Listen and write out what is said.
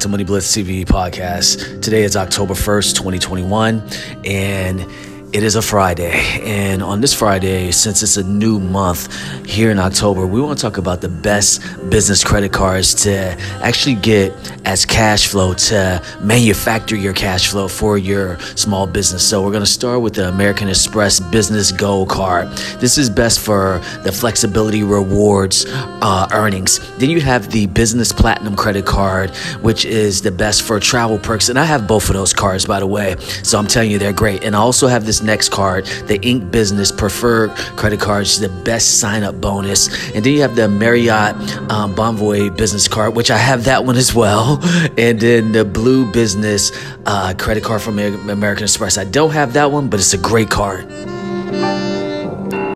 to Money Blitz TV podcast. Today is October 1st, 2021, and it is a Friday, and on this Friday, since it's a new month here in October, we want to talk about the best business credit cards to actually get as cash flow to manufacture your cash flow for your small business. So, we're going to start with the American Express Business Gold Card. This is best for the flexibility rewards uh, earnings. Then you have the Business Platinum Credit Card, which is the best for travel perks. And I have both of those cards, by the way. So, I'm telling you, they're great. And I also have this next card, the Ink Business Preferred Credit Card, is the best sign up bonus. And then you have the Marriott um, Bonvoy Business Card, which I have that one as well. And then the Blue Business uh, Credit Card from American Express. I don't have that one, but it's a great card.